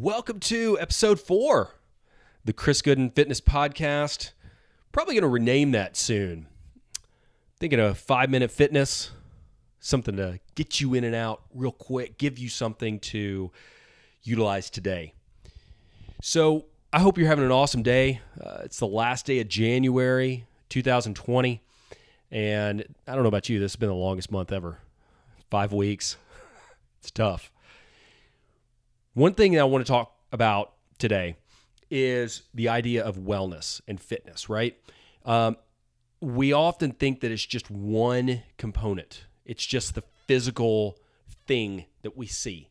Welcome to episode four, the Chris Gooden Fitness Podcast. Probably going to rename that soon. Thinking of five minute fitness, something to get you in and out real quick, give you something to utilize today. So, I hope you're having an awesome day. Uh, it's the last day of January 2020. And I don't know about you, this has been the longest month ever. Five weeks. it's tough. One thing that I want to talk about today is the idea of wellness and fitness, right? Um, we often think that it's just one component, it's just the physical thing that we see.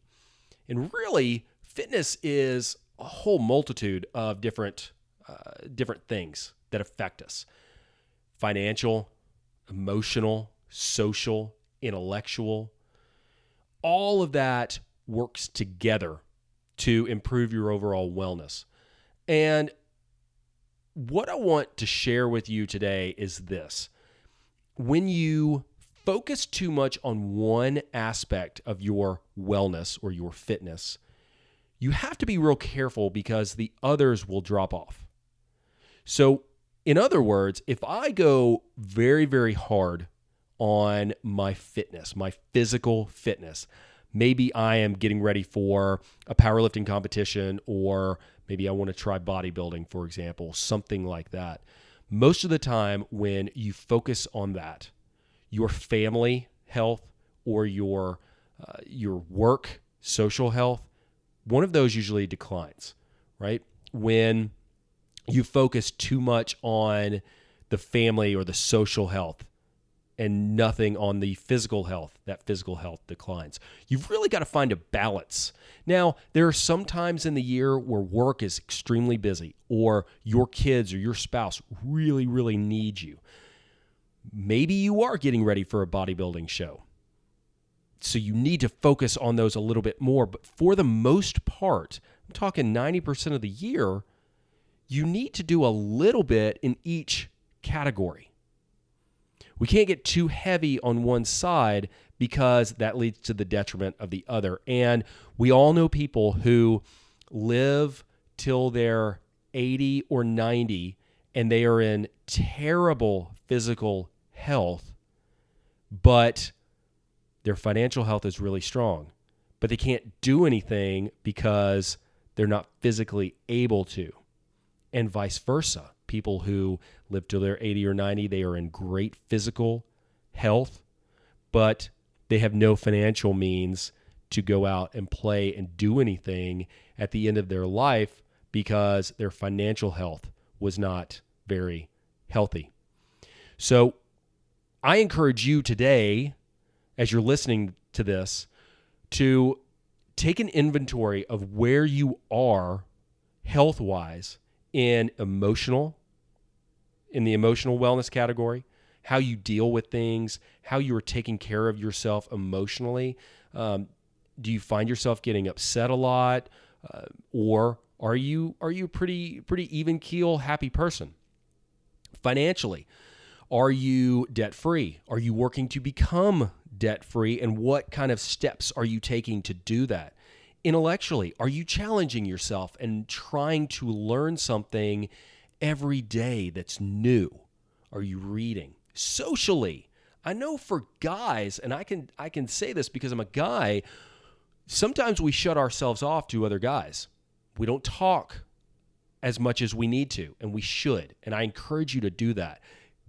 And really, fitness is a whole multitude of different uh, different things that affect us financial emotional social intellectual all of that works together to improve your overall wellness and what i want to share with you today is this when you focus too much on one aspect of your wellness or your fitness you have to be real careful because the others will drop off. So, in other words, if I go very, very hard on my fitness, my physical fitness, maybe I am getting ready for a powerlifting competition or maybe I want to try bodybuilding, for example, something like that. Most of the time, when you focus on that, your family health or your uh, your work, social health, one of those usually declines, right? When you focus too much on the family or the social health and nothing on the physical health, that physical health declines. You've really got to find a balance. Now, there are some times in the year where work is extremely busy or your kids or your spouse really, really need you. Maybe you are getting ready for a bodybuilding show so you need to focus on those a little bit more. But for the most part, I'm talking 90% of the year, you need to do a little bit in each category. We can't get too heavy on one side because that leads to the detriment of the other. And we all know people who live till they're 80 or 90 and they are in terrible physical health, but their financial health is really strong, but they can't do anything because they're not physically able to. And vice versa. People who live till they're 80 or 90, they are in great physical health, but they have no financial means to go out and play and do anything at the end of their life because their financial health was not very healthy. So I encourage you today as you're listening to this to take an inventory of where you are health wise in emotional, in the emotional wellness category, how you deal with things, how you are taking care of yourself emotionally. Um, do you find yourself getting upset a lot, uh, or are you are you pretty pretty even keel happy person? Financially, are you debt free? Are you working to become debt free? And what kind of steps are you taking to do that? Intellectually, are you challenging yourself and trying to learn something every day that's new? Are you reading? Socially, I know for guys, and I can I can say this because I'm a guy, sometimes we shut ourselves off to other guys. We don't talk as much as we need to, and we should. And I encourage you to do that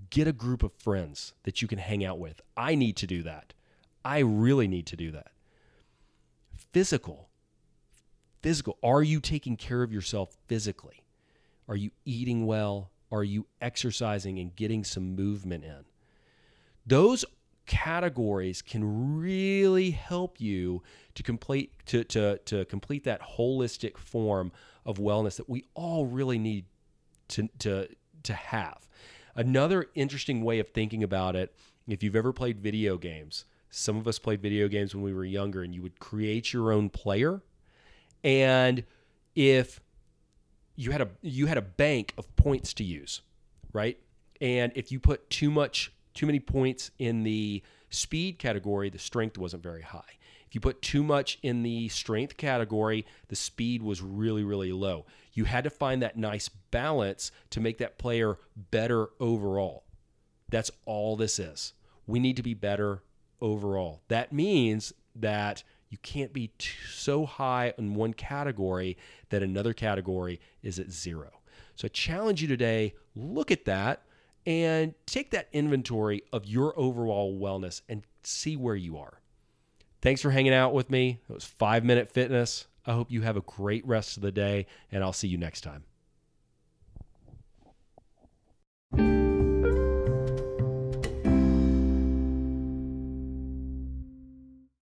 get a group of friends that you can hang out with. I need to do that. I really need to do that. Physical. Physical. Are you taking care of yourself physically? Are you eating well? Are you exercising and getting some movement in? Those categories can really help you to complete to, to, to complete that holistic form of wellness that we all really need to, to, to have. Another interesting way of thinking about it, if you've ever played video games, some of us played video games when we were younger, and you would create your own player. And if you had a you had a bank of points to use, right? And if you put too much too many points in the speed category, the strength wasn't very high. If you put too much in the strength category, the speed was really, really low. You had to find that nice balance to make that player better overall. That's all this is. We need to be better overall. That means that you can't be so high in one category that another category is at zero. So I challenge you today look at that and take that inventory of your overall wellness and see where you are. Thanks for hanging out with me. It was five minute fitness. I hope you have a great rest of the day, and I'll see you next time.